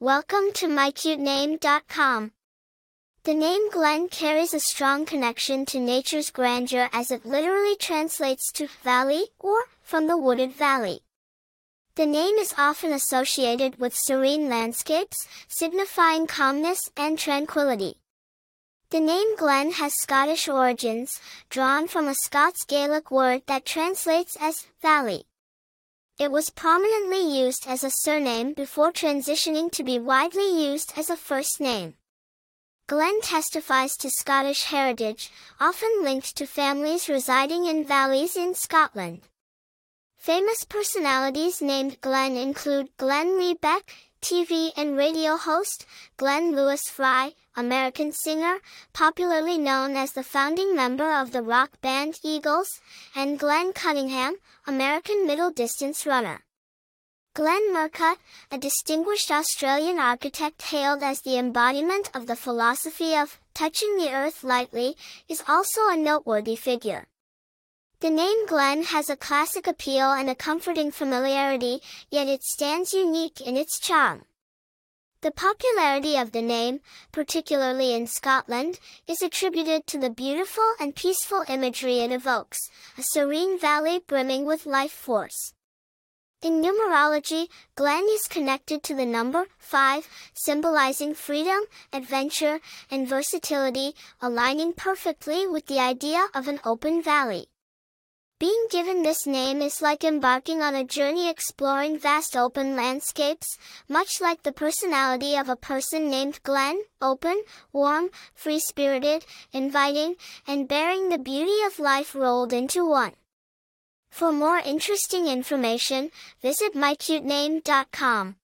Welcome to mycutename.com. The name Glenn carries a strong connection to nature's grandeur as it literally translates to valley or from the wooded valley. The name is often associated with serene landscapes, signifying calmness and tranquility. The name Glenn has Scottish origins, drawn from a Scots Gaelic word that translates as valley. It was prominently used as a surname before transitioning to be widely used as a first name. Glenn testifies to Scottish heritage, often linked to families residing in valleys in Scotland. Famous personalities named Glenn include Glenn Lee Beck, TV and radio host, Glenn Lewis Fry, American singer, popularly known as the founding member of the rock band Eagles, and Glenn Cunningham, American middle distance runner. Glenn Murcutt, a distinguished Australian architect hailed as the embodiment of the philosophy of touching the earth lightly, is also a noteworthy figure. The name Glenn has a classic appeal and a comforting familiarity, yet it stands unique in its charm. The popularity of the name, particularly in Scotland, is attributed to the beautiful and peaceful imagery it evokes, a serene valley brimming with life force. In numerology, Glenn is connected to the number 5, symbolizing freedom, adventure, and versatility, aligning perfectly with the idea of an open valley. Being given this name is like embarking on a journey exploring vast open landscapes, much like the personality of a person named Glenn, open, warm, free-spirited, inviting, and bearing the beauty of life rolled into one. For more interesting information, visit mycutename.com.